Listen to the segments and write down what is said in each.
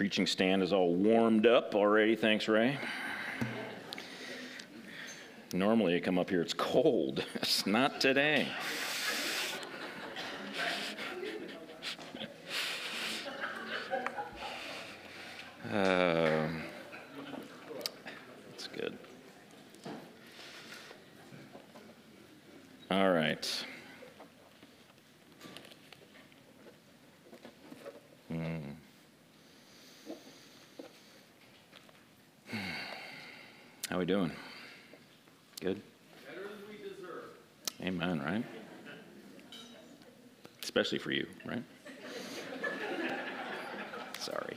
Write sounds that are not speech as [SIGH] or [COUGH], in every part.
Preaching stand is all warmed up already. Thanks, Ray. Normally, I come up here, it's cold. [LAUGHS] It's not today. Um, that's good. All right. Hmm. How we doing? Good? Better than we deserve. Amen, right? For you, right? [LAUGHS] Sorry.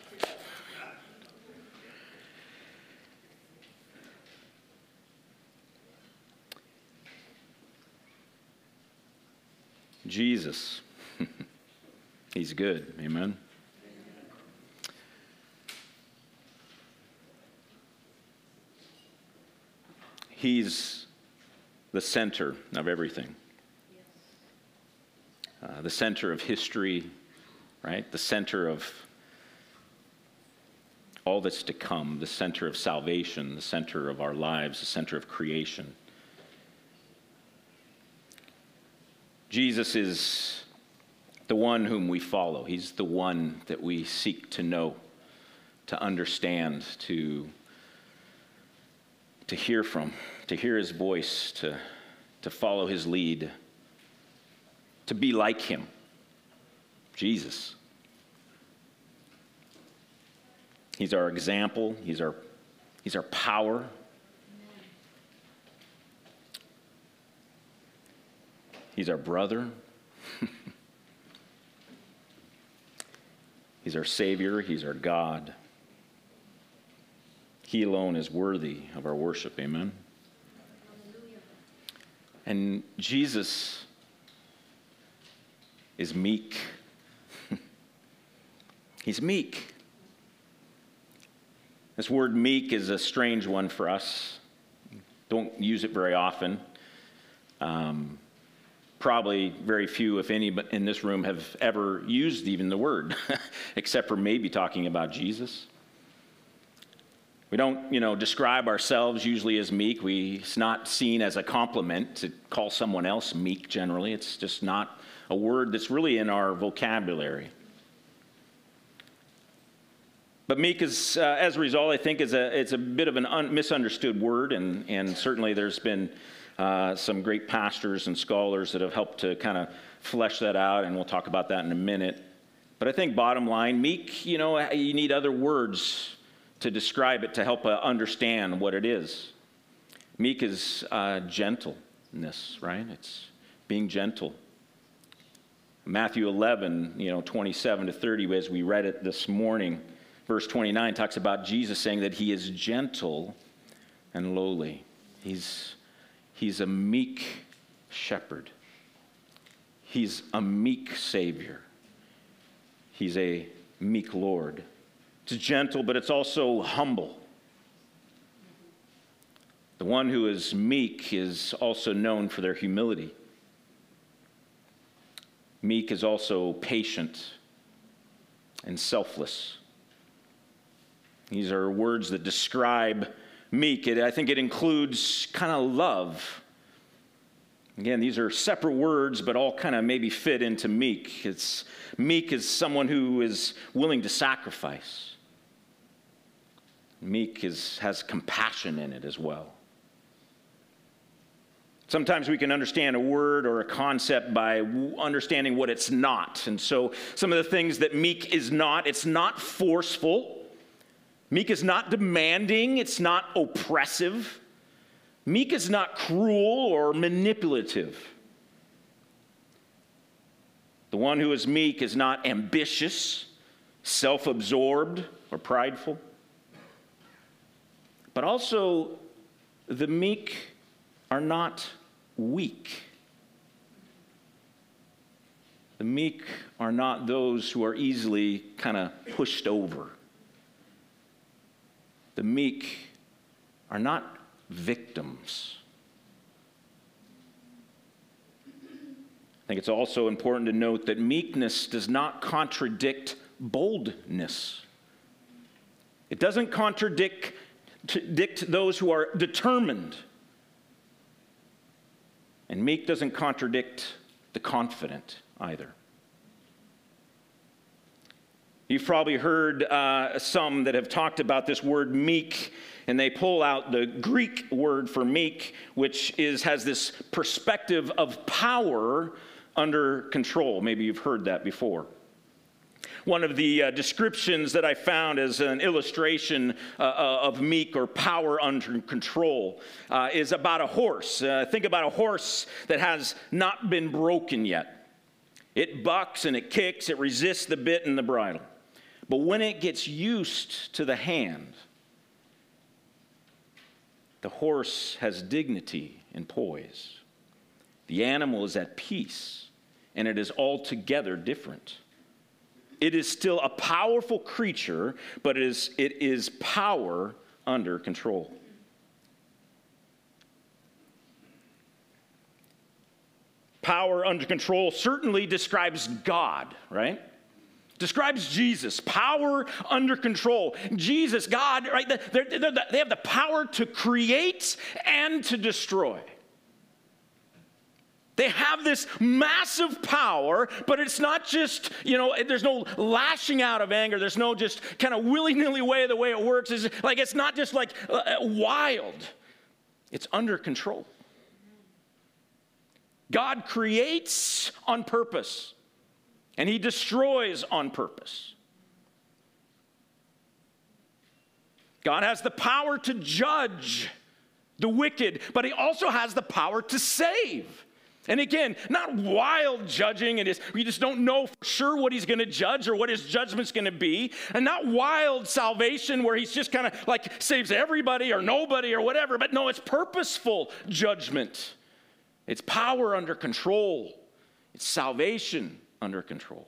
Jesus. [LAUGHS] He's good. Amen. He's the center of everything. Uh, the center of history, right? The center of all that's to come, the center of salvation, the center of our lives, the center of creation. Jesus is the one whom we follow. He's the one that we seek to know, to understand, to, to hear from, to hear his voice, to, to follow his lead, to be like him. Jesus. He's our example, he's our, he's our power. He's our brother. [LAUGHS] he's our Savior. He's our God. He alone is worthy of our worship. Amen. And Jesus is meek. [LAUGHS] He's meek. This word meek is a strange one for us. Don't use it very often. Um, probably very few, if any, in this room have ever used even the word, [LAUGHS] except for maybe talking about Jesus. We don't, you know, describe ourselves usually as meek. We, it's not seen as a compliment to call someone else meek generally. It's just not a word that's really in our vocabulary. But meek is, uh, as a result, I think, is a, it's a bit of an un- misunderstood word, and, and certainly there's been uh, some great pastors and scholars that have helped to kind of flesh that out, and we'll talk about that in a minute. But I think, bottom line, meek, you know, you need other words to describe it to help uh, understand what it is. Meek is uh, gentleness, right? It's being gentle. Matthew 11, you know, 27 to 30, as we read it this morning, verse 29 talks about Jesus saying that he is gentle and lowly. He's, he's a meek shepherd, he's a meek Savior, he's a meek Lord. It's gentle, but it's also humble. The one who is meek is also known for their humility. Meek is also patient and selfless. These are words that describe meek. It, I think it includes kind of love. Again, these are separate words, but all kind of maybe fit into meek. It's meek is someone who is willing to sacrifice. Meek is, has compassion in it as well. Sometimes we can understand a word or a concept by understanding what it's not. And so, some of the things that meek is not, it's not forceful. Meek is not demanding, it's not oppressive. Meek is not cruel or manipulative. The one who is meek is not ambitious, self absorbed, or prideful. But also, the meek are not weak. The meek are not those who are easily kind of pushed over. The meek are not victims. I think it's also important to note that meekness does not contradict boldness. It doesn't contradict those who are determined. And meek doesn't contradict the confident either. You've probably heard uh, some that have talked about this word meek, and they pull out the Greek word for meek, which is, has this perspective of power under control. Maybe you've heard that before. One of the uh, descriptions that I found as an illustration uh, uh of meek or power under control uh, is about a horse. Uh, think about a horse that has not been broken yet. It bucks and it kicks, it resists the bit and the bridle. But when it gets used to the hand, the horse has dignity and poise. The animal is at peace, and it is altogether different. It is still a powerful creature, but it is, it is power under control. Power under control certainly describes God, right? Describes Jesus, power under control. Jesus, God, right? They're, they're, they have the power to create and to destroy. They have this massive power, but it's not just, you know, there's no lashing out of anger. There's no just kind of willy nilly way the way it works. It's like, it's not just like uh, uh, wild, it's under control. God creates on purpose, and He destroys on purpose. God has the power to judge the wicked, but He also has the power to save. And again, not wild judging, and we just don't know for sure what he's going to judge or what his judgment's going to be. And not wild salvation where he's just kind of like saves everybody or nobody or whatever. But no, it's purposeful judgment. It's power under control, it's salvation under control.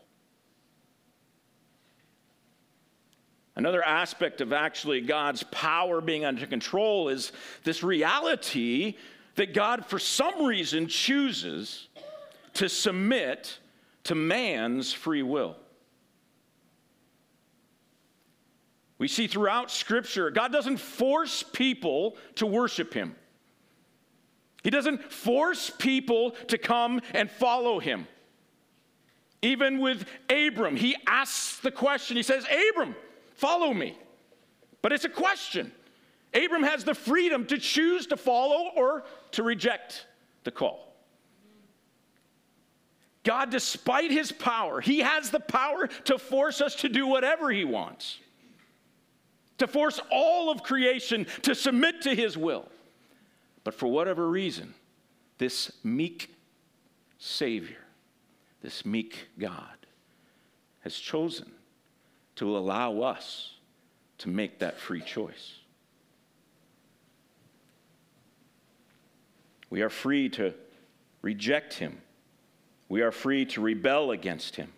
Another aspect of actually God's power being under control is this reality that God, for some reason, chooses to submit to man's free will. We see throughout Scripture, God doesn't force people to worship Him. He doesn't force people to come and follow Him. Even with Abram, He asks the question He says, Abram, follow me. But it's a question. Abram has the freedom to choose to follow or to reject the call. God, despite his power, he has the power to force us to do whatever he wants, to force all of creation to submit to his will. But for whatever reason, this meek Savior, this meek God, has chosen to allow us to make that free choice. We are free to reject him. We are free to rebel against him.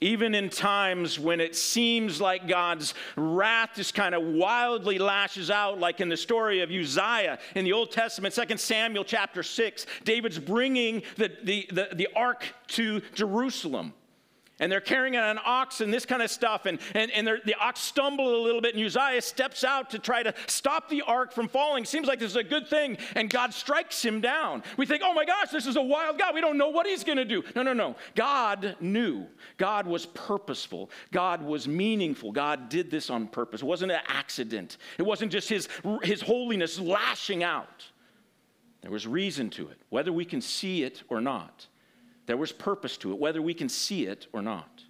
Even in times when it seems like God's wrath just kind of wildly lashes out, like in the story of Uzziah in the Old Testament, 2 Samuel chapter 6, David's bringing the, the, the, the ark to Jerusalem and they're carrying an ox and this kind of stuff. And, and, and the ox stumbled a little bit, and Uzziah steps out to try to stop the ark from falling. Seems like this is a good thing, and God strikes him down. We think, oh my gosh, this is a wild God. We don't know what he's going to do. No, no, no. God knew. God was purposeful. God was meaningful. God did this on purpose. It wasn't an accident, it wasn't just his, his holiness lashing out. There was reason to it, whether we can see it or not. There was purpose to it, whether we can see it or not.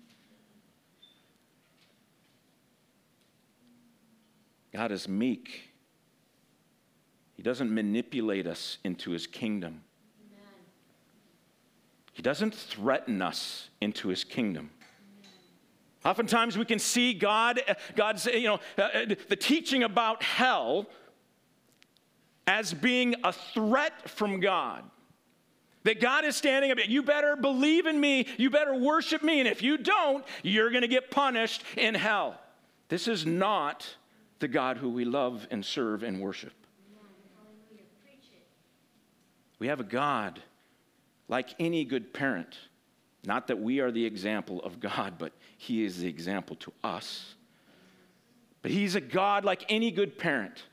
God is meek. He doesn't manipulate us into his kingdom. Amen. He doesn't threaten us into his kingdom. Oftentimes we can see God, God's, you know, uh, uh, the teaching about hell as being a threat from God. That God is standing up. You better believe in me. You better worship me. And if you don't, you're going to get punished in hell. This is not the God who we love and serve and worship. We have a God like any good parent. Not that we are the example of God, but He is the example to us. But he's a God like any good parent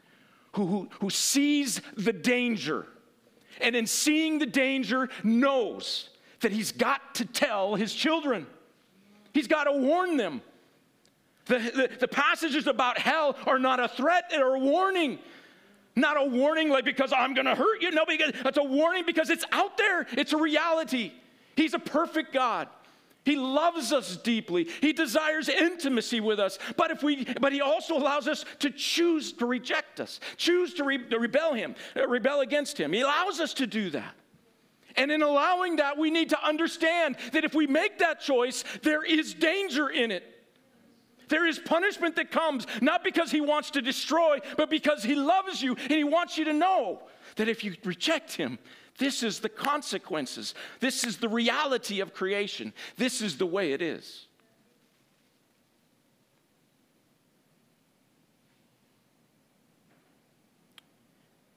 who, who, who sees the danger and in seeing the danger knows that he's got to tell his children. He's got to warn them. The, the, the, passages about hell are not a threat, they're a warning. Not a warning like because I'm going to hurt you. No, because it's a warning because it's out there. It's a reality. He's a perfect God. He loves us deeply. He desires intimacy with us. But if we but he also allows us to choose to reject us, choose to, re, to rebel him, uh, rebel against him. He allows us to do that. And in allowing that, we need to understand that if we make that choice, there is danger in it. There is punishment that comes, not because he wants to destroy, but because he loves you and he wants you to know that if you reject him, this is the consequences. This is the reality of creation. This is the way it is.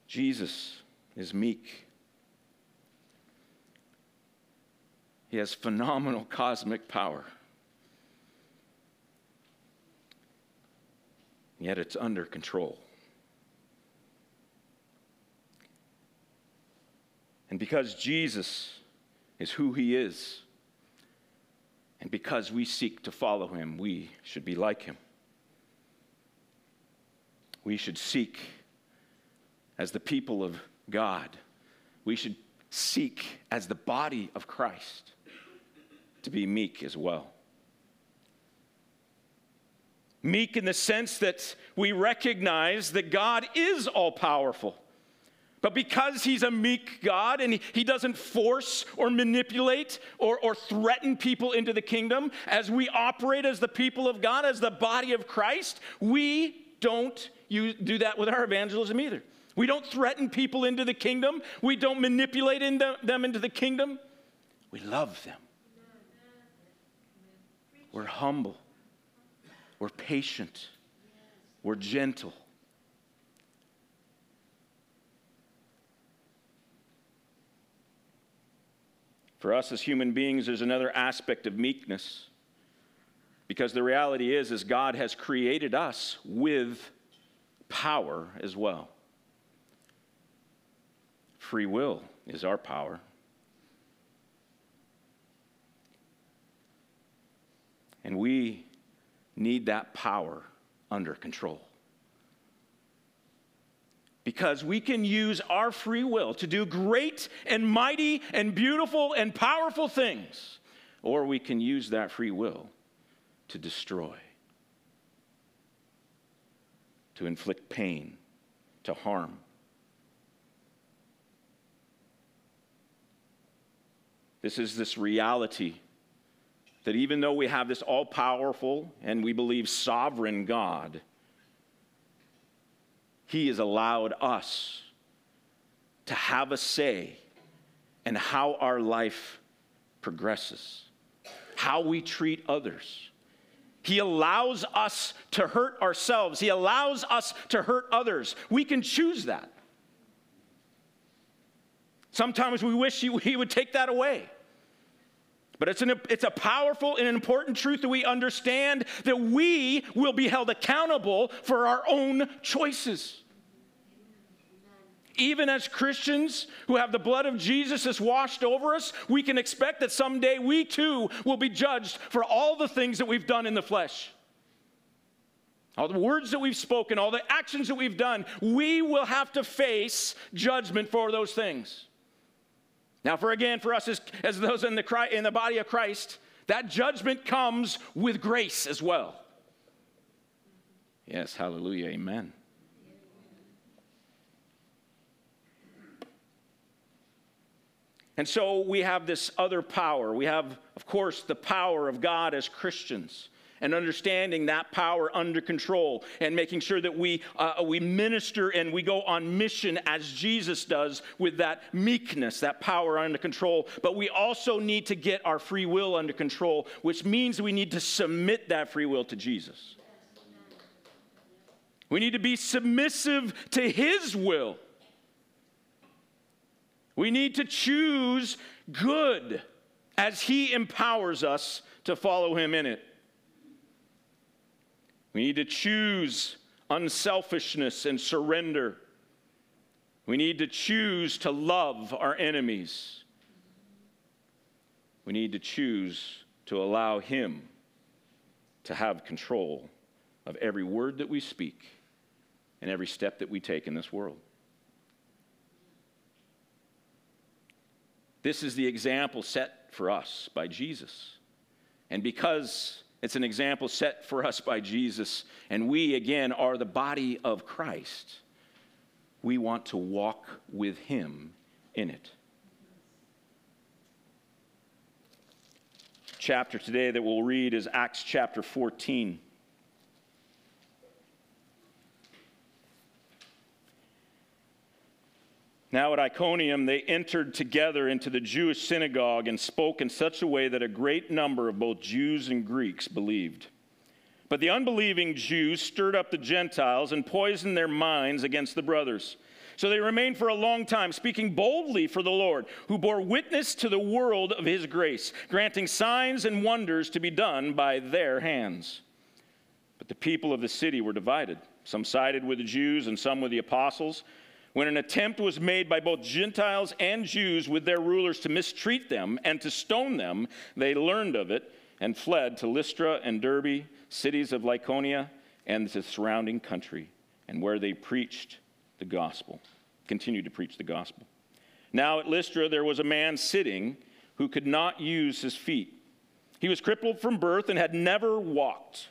Jesus is meek. He has phenomenal cosmic power. Yet it's under control. And because Jesus is who he is, and because we seek to follow him, we should be like him. We should seek, as the people of God, we should seek as the body of Christ to be meek as well. Meek in the sense that we recognize that God is all powerful. But because he's a meek God and he, doesn't force or manipulate or, or threaten people into the kingdom, as we operate as the people of God, as the body of Christ, we don't use, do that with our evangelism either. We don't threaten people into the kingdom, we don't manipulate in them, them into the kingdom. We love them. We're humble, we're patient, we're gentle. For us as human beings, there's another aspect of meekness. Because the reality is, is God has created us with power as well. Free will is our power. And we need that power under control because we can use our free will to do great and mighty and beautiful and powerful things, or we can use that free will to destroy, to inflict pain, to harm. This is this reality that even though we have this all powerful and we believe sovereign God, he has allowed us to have a say in how our life progresses, how we treat others. He allows us to hurt ourselves. He allows us to hurt others. We can choose that. Sometimes we wish he, would take that away. But it's, an, it's a powerful and important truth that we understand that we will be held accountable for our own choices even as Christians who have the blood of Jesus has washed over us, we can expect that someday we too will be judged for all the things that we've done in the flesh. All the words that we've spoken, all the actions that we've done, we will have to face judgment for those things. Now, for again, for us as, as those in the, in the body of Christ, that judgment comes with grace as well. Yes, hallelujah, amen. And so we have this other power. We have, of course, the power of God as Christians and understanding that power under control and making sure that we, uh, we minister and we go on mission as Jesus does with that meekness, that power under control. But we also need to get our free will under control, which means we need to submit that free will to Jesus. We need to be submissive to His will. We need to choose good as He empowers us to follow Him in it. We need to choose unselfishness and surrender. We need to choose to love our enemies. We need to choose to allow Him to have control of every word that we speak and every step that we take in this world. This is the example set for us by Jesus. And because it's an example set for us by Jesus, and we, again, are the body of Christ, we want to walk with Him in it. Chapter today that we'll read is Acts chapter 14. Now at Iconium, they entered together into the Jewish synagogue and spoke in such a way that a great number of both Jews and Greeks believed. But the unbelieving Jews stirred up the Gentiles and poisoned their minds against the brothers. So they remained for a long time, speaking boldly for the Lord, who bore witness to the world of his grace, granting signs and wonders to be done by their hands. But the people of the city were divided. Some sided with the Jews and some with the apostles. When an attempt was made by both Gentiles and Jews with their rulers to mistreat them and to stone them, they learned of it and fled to Lystra and Derbe, cities of Lycaonia, and the surrounding country, and where they preached the gospel, continued to preach the gospel. Now at Lystra there was a man sitting who could not use his feet. He was crippled from birth and had never walked.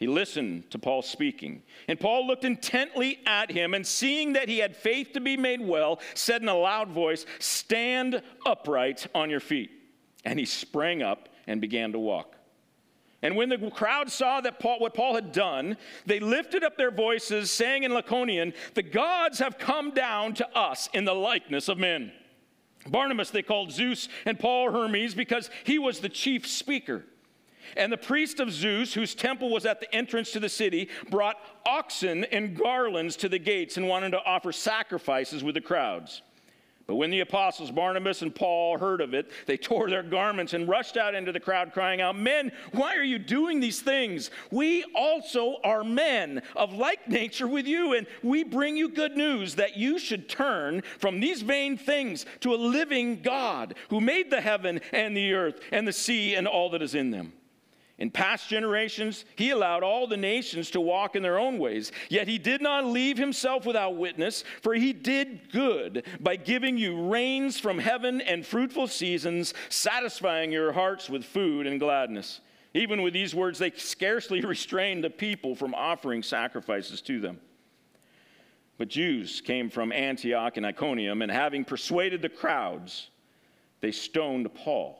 He listened to Paul speaking. And Paul looked intently at him, and seeing that he had faith to be made well, said in a loud voice, Stand upright on your feet. And he sprang up and began to walk. And when the crowd saw that Paul, what Paul had done, they lifted up their voices, saying in Lycaonian, The gods have come down to us in the likeness of men. Barnabas they called Zeus, and Paul Hermes, because he was the chief speaker. And the priest of Zeus, whose temple was at the entrance to the city, brought oxen and garlands to the gates and wanted to offer sacrifices with the crowds. But when the apostles Barnabas and Paul heard of it, they tore their garments and rushed out into the crowd, crying out, Men, why are you doing these things? We also are men of like nature with you, and we bring you good news that you should turn from these vain things to a living God who made the heaven and the earth and the sea and all that is in them in past generations, he allowed all the nations to walk in their own ways, yet he did not leave himself without witness, for he did good by giving you rains from heaven and fruitful seasons, satisfying your hearts with food and gladness. Even with these words, they scarcely [LAUGHS] restrained the people from offering sacrifices to them. But Jews came from Antioch and Iconium, and having persuaded the crowds, they stoned Paul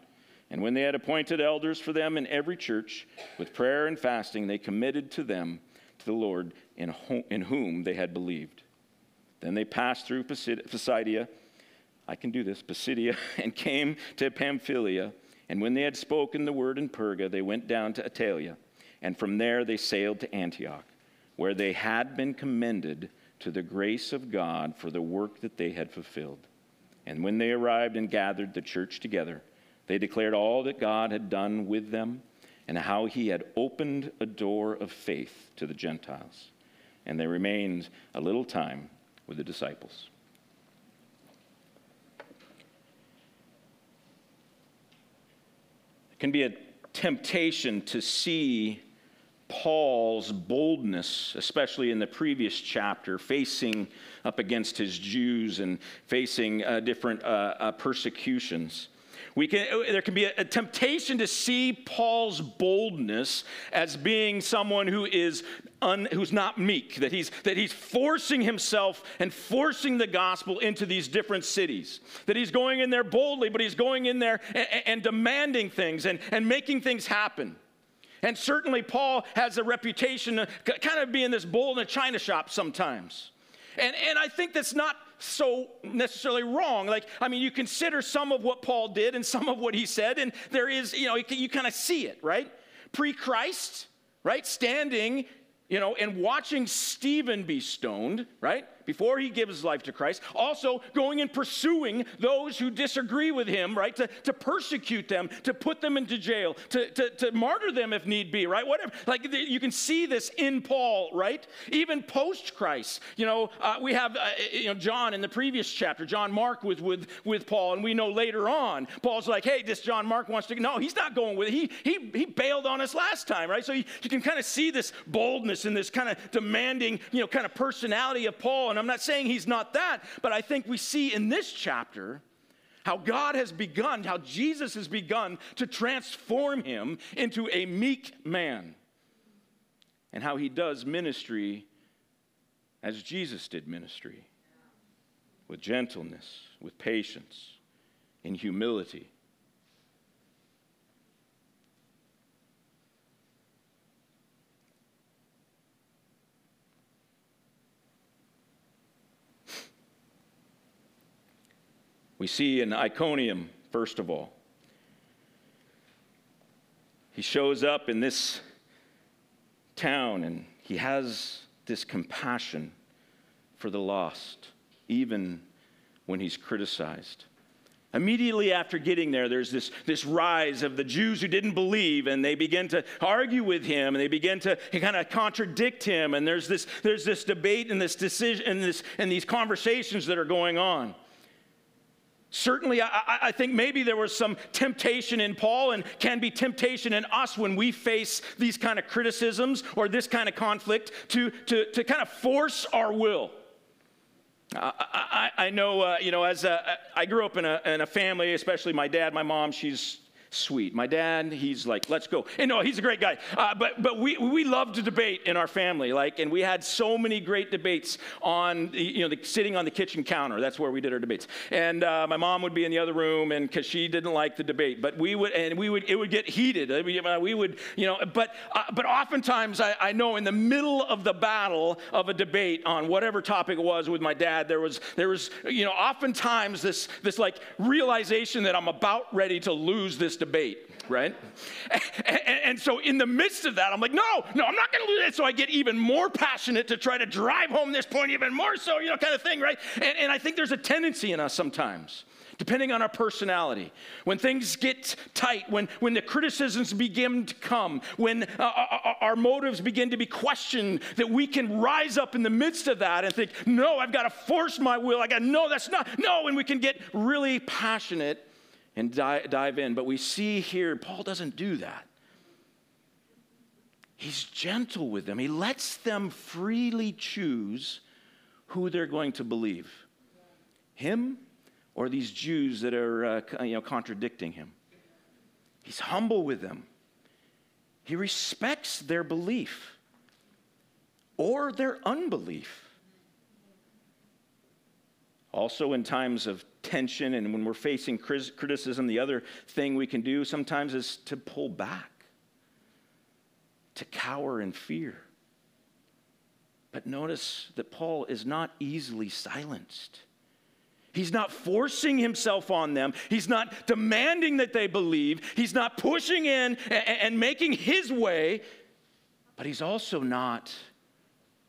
And when they had appointed elders for them in every church, with prayer and fasting, they committed to them to the Lord in, in whom they had believed. Then they passed through Pisidia, I can do this, Pisidia, [LAUGHS] and came to Pamphylia. And when they had spoken the word in Perga, they went down to Attalia. And from there they sailed to Antioch, where they had been commended to the grace of God for the work that they had fulfilled. And when they arrived and gathered the church together, they declared all that God had done with them and how he had opened a door of faith to the Gentiles. And they remained a little time with the disciples. It can be a temptation to see Paul's boldness, especially in the previous chapter, facing up against his Jews and facing uh, different uh, uh, persecutions. We can, uh, there can be a, a, temptation to see Paul's boldness as being someone who is un, who's not meek, that he's, that he's forcing himself and forcing the gospel into these different cities. That he's going in there boldly, but he's going in there and, and demanding things and, and making things happen. And certainly, Paul has a reputation of kind of being this bull in a china shop sometimes. And, and I think that's not so necessarily wrong. Like, I mean, you consider some of what Paul did and some of what he said, and there is, you know, you, kind of see it, right? Pre Christ, right? Standing, you know, and watching Stephen be stoned, right? Before he gives his life to Christ. Also, going and pursuing those who disagree with him, right? To, to persecute them, to put them into jail, to, to, to martyr them if need be, right? Whatever. Like you can see this in Paul, right? Even post Christ. You know, uh, we have, uh, you know, John in the previous chapter, John Mark with, with, with Paul, and we know later on, Paul's like, hey, this John Mark wants to, no, he's not going with it. He, he, he bailed on us last time, right? So you, you can kind of see this boldness and this kind of demanding, you know, kind of personality of Paul. And I'm not saying he's not that, but I think we see in this chapter how God has begun, how Jesus has begun to transform him into a meek man, and how he does ministry as Jesus did ministry with gentleness, with patience, in humility. We see in Iconium, first of all, he shows up in this town and he has this compassion for the lost, even when he's criticized. Immediately after getting there, there's this, this rise of the Jews who didn't believe, and they begin to argue with him, and they begin to kind of contradict him, and there's this, there's this debate and this decision and, this, and these conversations that are going on. Certainly, I, I, think maybe there was some temptation in Paul and can be temptation in us when we face these kind of criticisms or this kind of conflict to, to, to kind of force our will. I, I, I know, uh, you know, as a, I grew up in a, in a family, especially my dad, my mom, she's sweet. My dad, he's like, let's go. And no, he's a great guy. Uh, but but we, we love to debate in our family. Like, and we had so many great debates on, you know, the, sitting on the kitchen counter. That's where we did our debates. And uh, my mom would be in the other room, and because she didn't like the debate, but we would, and we would, it would get heated. We would, you know, but uh, but oftentimes I, I know in the middle of the battle of a debate on whatever topic it was with my dad, there was there was, you know, oftentimes this this like realization that I'm about ready to lose this debate, right? And, and, so in the midst of that, I'm like, no, no, I'm not going to lose it. So I get even more passionate to try to drive home this point even more so, you know, kind of thing, right? And, and I think there's a tendency in us sometimes depending on our personality. When things get tight, when, when the criticisms begin to come, when uh, our, uh, uh, our motives begin to be questioned, that we can rise up in the midst of that and think, no, I've got to force my will. I got, no, that's not, no, and we can get really passionate and dive, in. But we see here, Paul doesn't do that. He's gentle with them, he lets them freely choose who they're going to believe him or these Jews that are uh, you know, contradicting him. He's humble with them. He respects their belief or their unbelief. Also, in times of tension and when we're facing criticism, the other thing we can do sometimes is to pull back, to cower in fear. But notice that Paul is not easily silenced. He's not forcing himself on them. He's not demanding that they believe. He's not pushing in and making his way. But he's also not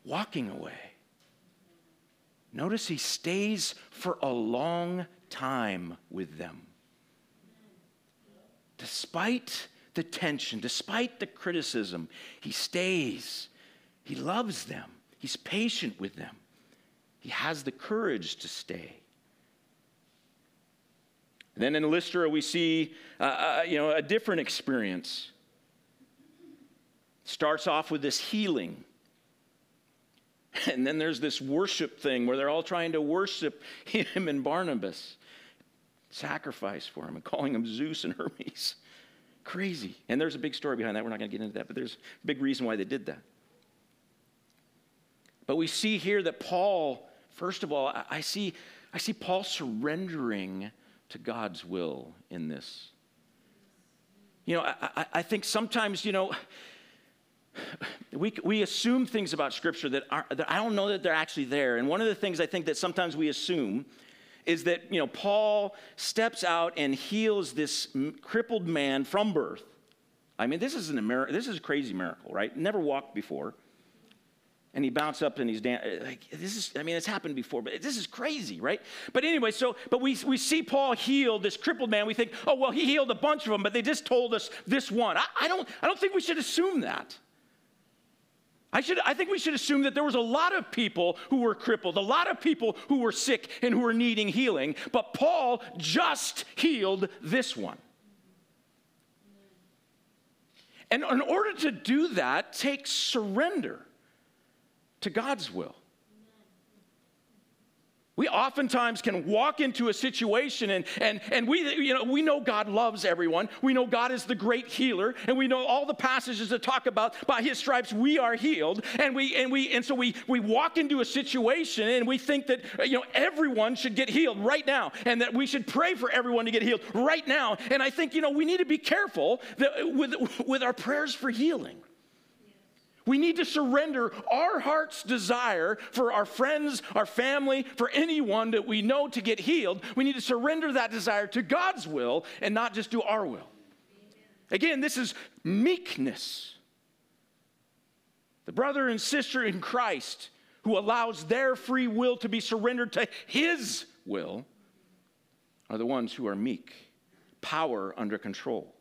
walking away. Notice he stays for a long time with them. Despite the tension, despite the criticism, he stays. He loves them. He's patient with them. He has the courage to stay. Then in Lystra, we see uh, uh, you know, a different experience. Starts off with this healing [LAUGHS] And then there's this worship thing where they're all trying to worship [LAUGHS] him and Barnabas, sacrifice for him, and calling him Zeus and Hermes. [LAUGHS] Crazy. And there's a big story behind that. We're not going to get into that, but there's a big reason why they did that. But we see here that Paul, first of all, I see, I see Paul surrendering to God's will in this. You know, I, I think sometimes, you know, we, we assume things about Scripture that, are, that I don't know that they're actually there. And one of the things I think that sometimes we assume is that, you know, Paul steps out and heals this crippled man from birth. I mean, this is, an, this is a crazy miracle, right? Never walked before and he bounced up and he's dancing. Uh, like, this is, I mean, it's happened before, but this is crazy, right? But anyway, so, but we, we see Paul heal this crippled man. We think, oh, well, he healed a bunch of them, but they just told us this one. I, I don't, I don't think we should assume that. I, should, I think we should assume that there was a lot of people who were crippled, a lot of people who were sick and who were needing healing, but Paul just healed this one. And in order to do that takes surrender to God's will. We oftentimes can walk into a situation and, and, and we, you know, we know God loves everyone. We know God is the great healer, and we know all the passages that talk about by his stripes we are healed. And, we, and, we, and so we, we walk into a situation and we think that uh, you know, everyone should get healed right now and that we should pray for everyone to get healed right now. And I think you know, we need to be careful that, with, with our prayers for healing. We need to surrender our heart's desire for our friends, our family, for anyone that we know to get healed. We need to surrender that desire to God's will and not just do our will. Again, this is meekness. The brother and sister in Christ who allows their free will to be surrendered to his will are the ones who are meek, power under control.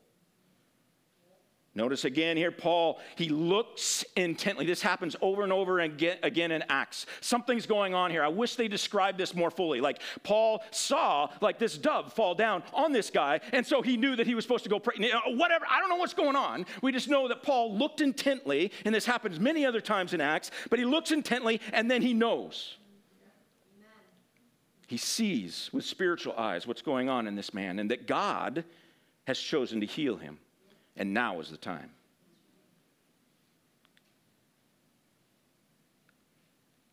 Notice again here, Paul, he looks intently. This happens over and over again, again in Acts. Something's going on here. I wish they described this more fully. Like Paul saw like this dove fall down on this guy, and so he knew that he was supposed to go pray. Whatever, I don't know what's going on. We just know that Paul looked intently, and this happens many other times in Acts, but he looks intently and then he knows. He sees with spiritual eyes what's going on in this man and that God has chosen to heal him and now is the time.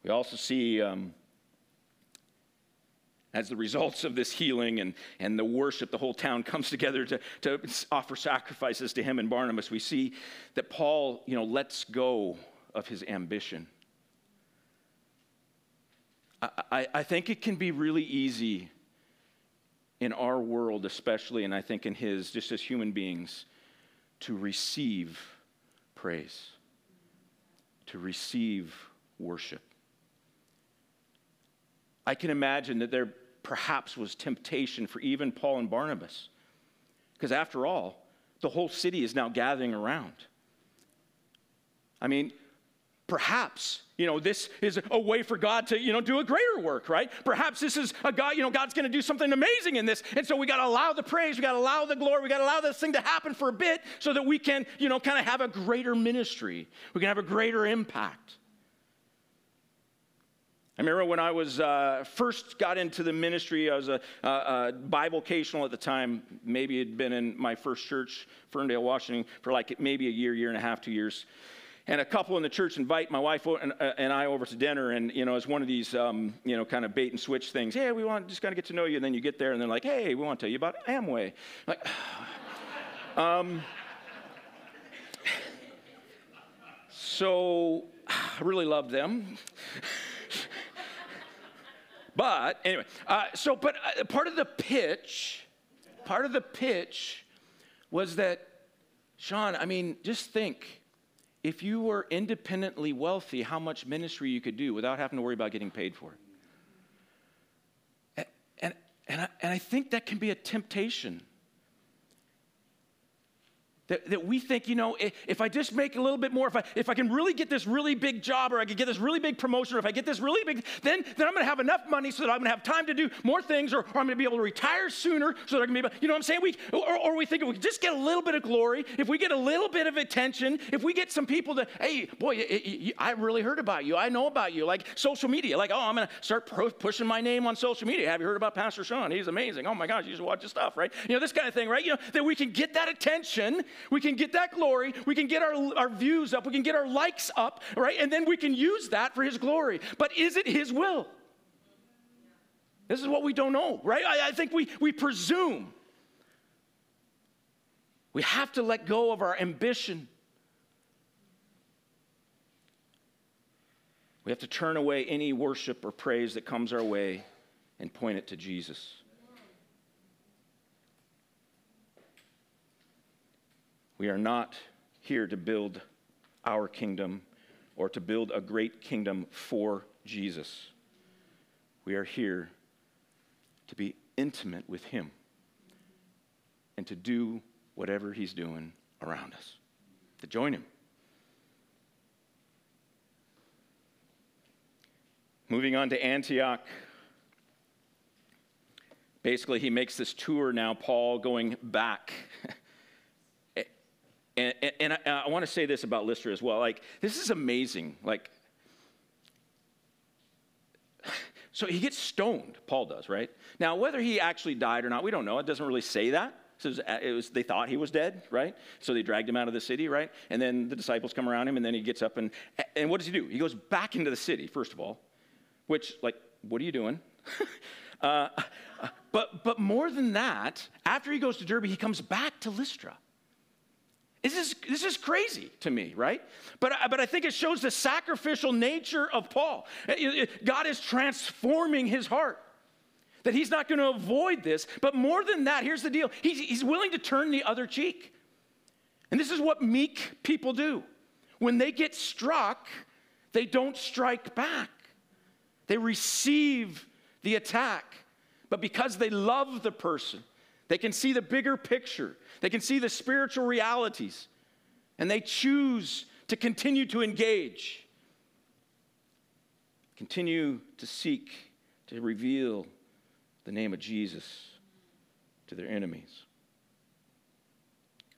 We also see, um, as the results of this healing and, and the worship, the whole town [LAUGHS] comes together to, to offer sacrifices to him and Barnabas. We see that Paul, you know, lets go of his ambition. I, I, I think it can be really easy in our world, especially, and I think in his, just as human beings, to receive praise, to receive worship. I can imagine that there perhaps was temptation for even Paul and Barnabas. Because after all, the whole city is now gathering around. I mean, perhaps you know this is a way for god to you know do a greater work right? Perhaps this is a god you know god's going to do something amazing in this. And so we got to allow the praise we got to allow the glory we got to allow this thing to happen for a bit so that we can you know kind of have a greater ministry. We can have a greater impact. I remember when I was uh, first got into the ministry, I was a, a, a bivocational at the time. Maybe had been in my first church, Ferndale, Washington, for like maybe a year, year and a half, two years and a couple in the church invite my wife and, uh, and I over to dinner, and you know, it's one of these, um, you know, kind of bait and switch things. Hey, we want just kind of get to know you, and then you get there, and they're like, hey, we want to tell you about Amway. Like, [SIGHS] um, so [SIGHS] I really loved them. [LAUGHS] but anyway, uh, so but uh, part of the pitch, part of the pitch was that, Sean, I mean, just think if you were independently wealthy, how much ministry you could do without having to worry about getting paid for it. And, and, and, I, and I think that can be a temptation that, that we think, you know, if I just make a little bit more, if I, if I can really get this really big job or I can get this really big promotion or if I get this really big, then, then I'm to have enough money so that I'm to have time to do more things or, or I'm to be able to retire sooner so that I can be able, you know what I'm saying? We, or, or we think if we just get a little bit of glory, if we get a little bit of attention, if we get some people to, hey, boy, I really heard about you. I know about you. Like social media, like, oh, I'm to start pushing my name on social media. Have you heard about Pastor Sean? He's amazing. Oh my gosh, you should watch his stuff, right? You know, this kind of thing, right? You know, that we can get that attention we can get that glory. We can get our, our views up. We can get our likes up, right? And then we can use that for His glory. But is it His will? This is what we don't know, right? I, I think we, we presume. We have to let go of our ambition. We have to turn away any worship or praise that comes our way and point it to Jesus. We are not here to build our kingdom or to build a great kingdom for Jesus. We are here to be intimate with Him and to do whatever He's doing around us, to join Him. Moving on to Antioch. Basically, he makes this tour now, Paul going back. [LAUGHS] and, and, I, I want to say this about Lystra as well. Like, this is amazing. Like, [SIGHS] so he gets stoned, Paul does, right? Now, whether he actually died or not, we don't know. It doesn't really say that. So it was, they thought he was dead, right? So they dragged him out of the city, right? And then the disciples come around him, and then he gets up and, and what does he do? He goes back into the city, first of all, which, like, what are you doing? [LAUGHS] uh, but, but more than that, after he goes to Derbe, he comes back to Lystra. This is, this is crazy to me, right? But, uh, but I think it shows the sacrificial nature of Paul. Uh, uh, God is transforming his heart. That he's not going to avoid this. But more than that, here's the deal he's, he's willing to turn the other cheek. And this is what meek people do. When they get struck, they don't strike back, they receive the attack. But because they love the person, they can see the bigger picture. They can see the spiritual realities. And they choose to continue to engage, continue to seek to reveal the name of Jesus to their enemies.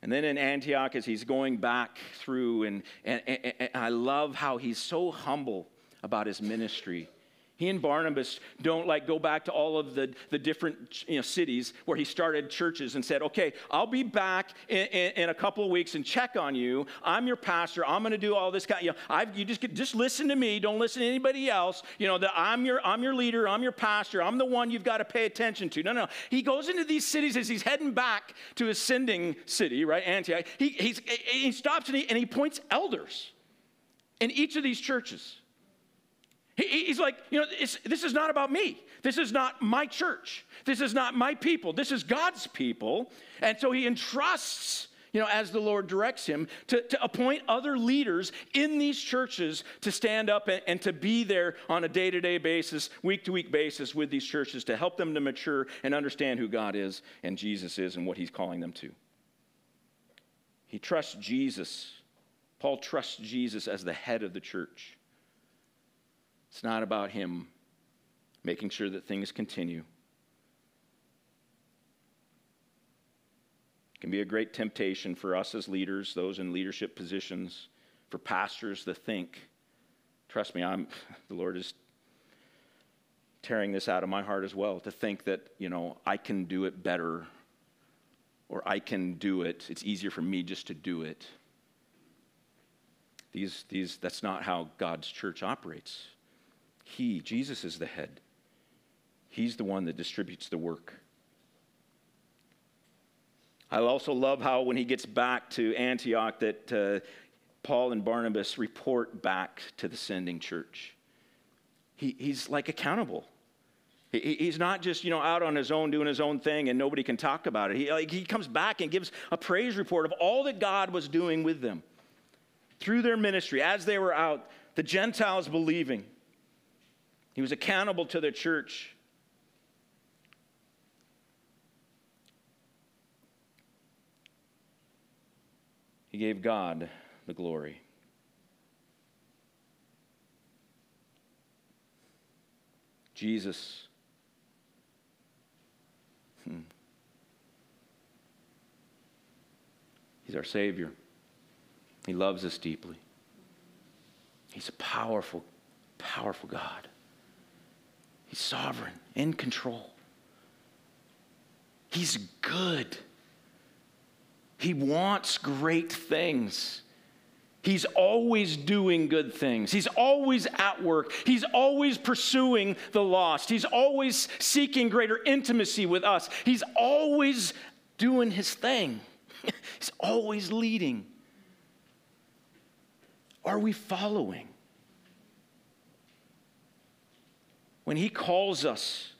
And then in Antioch, as he's going back through, and, and, and, and I love how he's so humble about his ministry he and Barnabas don't like go back to all of the, the different you know, cities where he started churches and said, okay, I'll be back in, in, in a couple of weeks and check on you. I'm your pastor. I'm going to do all this kind. You know, I've, you just just listen to me. Don't listen to anybody else. You know that I'm your I'm your leader. I'm your pastor. I'm the one you've got to pay attention to. No, no. He goes into these cities as he's heading back to his sending city, right, Antioch. He he stops and he, and he points elders in each of these churches. He, he's like, you know, this is not about me. This is not my church. This is not my people. This is God's people. And so he entrusts, you know, as the Lord directs him, to, to appoint other leaders in these churches to stand up and, and to be there on a day to day basis, week to week basis with these churches to help them to mature and understand who God is and Jesus is and what he's calling them to. He trusts Jesus. Paul trusts Jesus as the head of the church. It's not about him making sure that things continue. It can be a great temptation for us as leaders, those in leadership positions, for pastors to think, trust me, I'm [LAUGHS] the Lord is tearing this out of my heart as well, to think that, you know, I can do it better or I can do it. It's easier for me just to do it. These, these, that's not how God's church operates. He, Jesus, is the head. He's the one that distributes the work. I also love how when he gets back to Antioch that uh, Paul and Barnabas report back to the sending church. He, he's like accountable. He, he's not just, you know, out on his own doing his own thing and nobody can talk about it. He, like, he comes back and gives a praise report of all that God was doing with them through their ministry as they were out, the Gentiles believing. He was accountable to the church. He gave God the glory. Jesus. Hmm. He's our Savior. He loves us deeply. He's a powerful, powerful God. He's sovereign, in control. He's good. He wants great things. He's always doing good things. He's always at work. He's always pursuing the lost. He's always seeking greater intimacy with us. He's always doing his thing. [LAUGHS] He's always leading. Are we following? When He calls us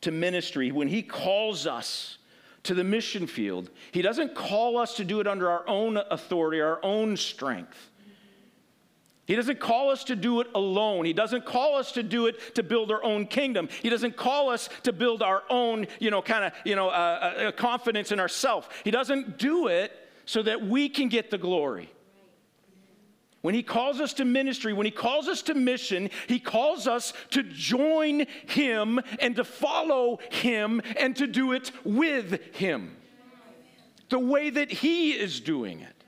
to ministry, when He calls us to the mission field, He doesn't call us to do it under our own authority, our own strength. He doesn't call us to do it alone. He doesn't call us to do it to build our own kingdom. He doesn't call us to build our own, you know, kind of, you know, uh, uh, confidence in ourselves. He doesn't do it so that we can get the glory. When he calls us to ministry, when he calls us to mission, he calls us to join him and to follow him and to do it with him. The way that he is doing it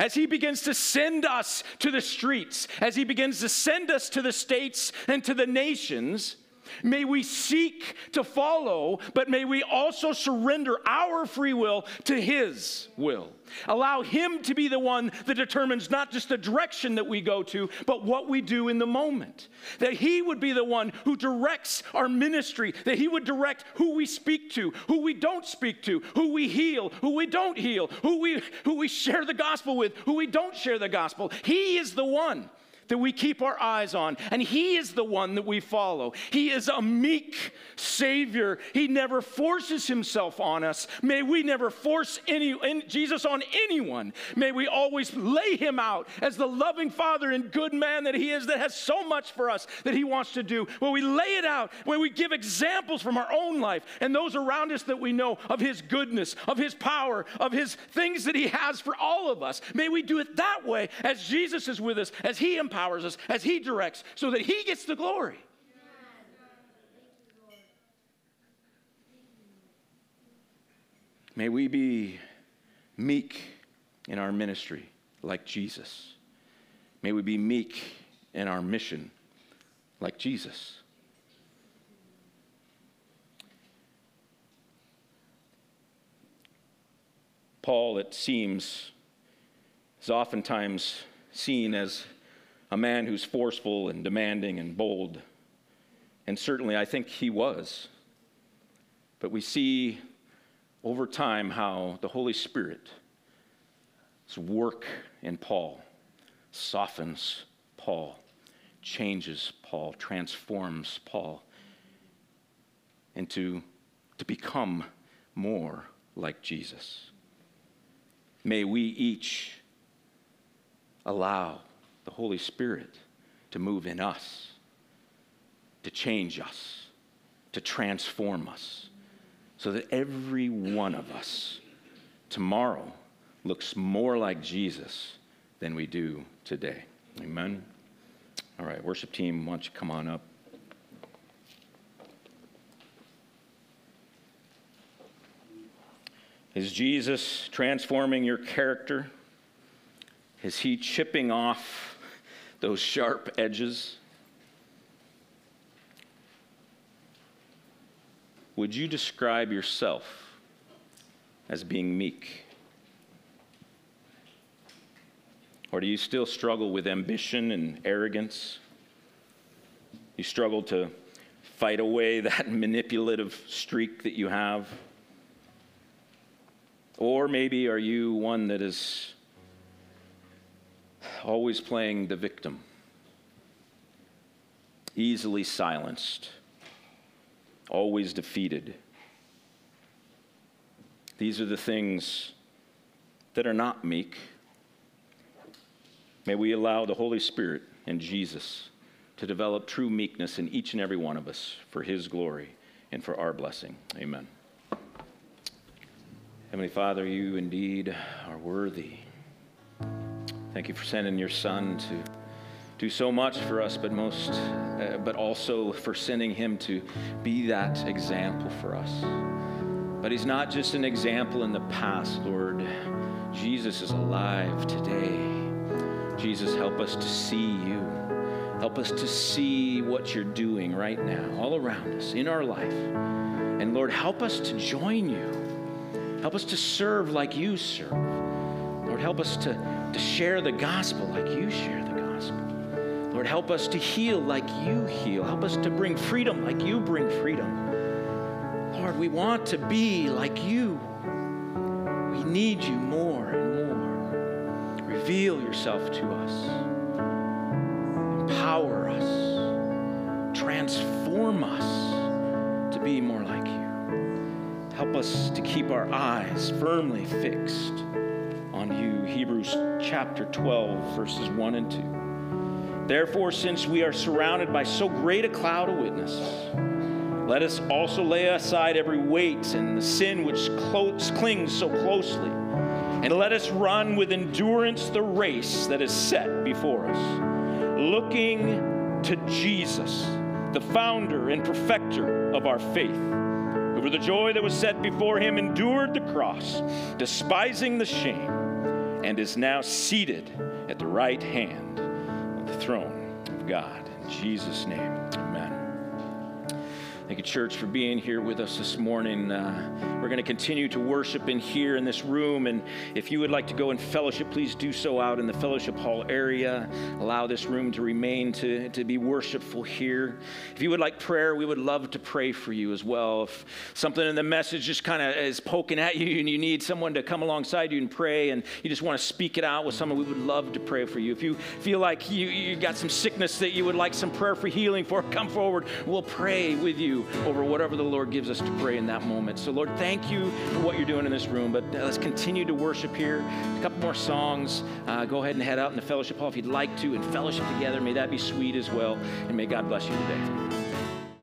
as He begins to send us to the streets, as He begins to send us to the states and to the nations, may we seek to follow, but may we also surrender our free will to His will. Allow Him to be the one that determines not just the direction that we go to, but what we do in the moment. That He would be the one who directs our ministry, that He would direct who we speak to, who we don't speak to, who we heal, who we don't heal, who we, who we share the gospel with, who we don't share the gospel. He is the one that we keep our eyes on, and He is the one that we follow. He is a meek Savior. He never forces Himself on us. May we never force any, Jesus on anyone. May we always lay Him out as the loving Father and good man that He is, that has so much for us that He wants to do. When we lay it out, when we give examples from our own life and those around us that we know of His goodness, of His power, of His things that He has for all of us, may we do it that way as Jesus is with us, as He empowers empowers us, as He directs, so that He gets the glory. May we be meek in our ministry like Jesus. May we be meek in our mission like Jesus. Paul, it seems, is oftentimes seen as a man who's forceful and demanding and bold. And certainly, I think he was. But we see over time how the Holy Spirit's work in Paul softens Paul, changes Paul, transforms Paul into to become more like Jesus. May we each allow the Holy Spirit to move in us, to change us, to transform us, so that every one of us tomorrow looks more like Jesus than we do today. Amen. All right, worship team, why don't you come on up? Is Jesus transforming your character? Is he chipping off those sharp edges? Would you describe yourself as being meek? Or do you still struggle with ambition and arrogance? You struggle to fight away [LAUGHS] that manipulative streak that you have? Or maybe are you one that is always playing the victim, easily silenced, always defeated. These are the things that are not meek. May we allow the Holy Spirit and Jesus to develop true meekness in each and every one of us for His glory and for our blessing. Amen. Heavenly Father, you indeed are worthy. Thank you for sending your son to do so much for us, but most, uh, but also for sending him to be that example for us. But he's not just an example in the past, Lord. Jesus is alive today. Jesus, help us to see you. Help us to see what you're doing right now, all around us, in our life. And Lord, help us to join you. Help us to serve like you serve. Lord, help us to to share the gospel like you share the gospel. Lord, help us to heal like you heal. Help us to bring freedom like you bring freedom. Lord, we want to be like you. We need you more and more. Reveal yourself to us, empower us, transform us to be more like you. Help us to keep our eyes firmly fixed. Hebrews chapter 12, verses 1 and 2. Therefore, since we are surrounded by so great a cloud of witnesses, let us also lay aside every weight and the sin which clings so closely, and let us run with endurance the race that is set before us, looking to Jesus, the founder and perfecter of our faith, who for the joy that was set before him endured the cross, despising the shame, and is now seated at the right hand of the throne of God. In Jesus' name. Thank you, church, for being here with us this morning. Uh, we're going to continue to worship in here in this room. And if you would like to go in fellowship, please do so out in the fellowship hall area. Allow this room to remain to, to be worshipful here. If you would like prayer, we would love to pray for you as well. If something in the message just kind of is poking at you and you need someone to come alongside you and pray and you just want to speak it out with someone, we would love to pray for you. If you feel like you, you got some sickness that you would like some prayer for healing for, come forward. We'll pray with you over whatever the Lord gives us to pray in that moment. So, Lord, thank you for what you're doing in this room. But let's continue to worship here. A couple more songs. Uh, go ahead and head out in the fellowship hall if you'd like to and fellowship together. May that be sweet as well. And may God bless you today.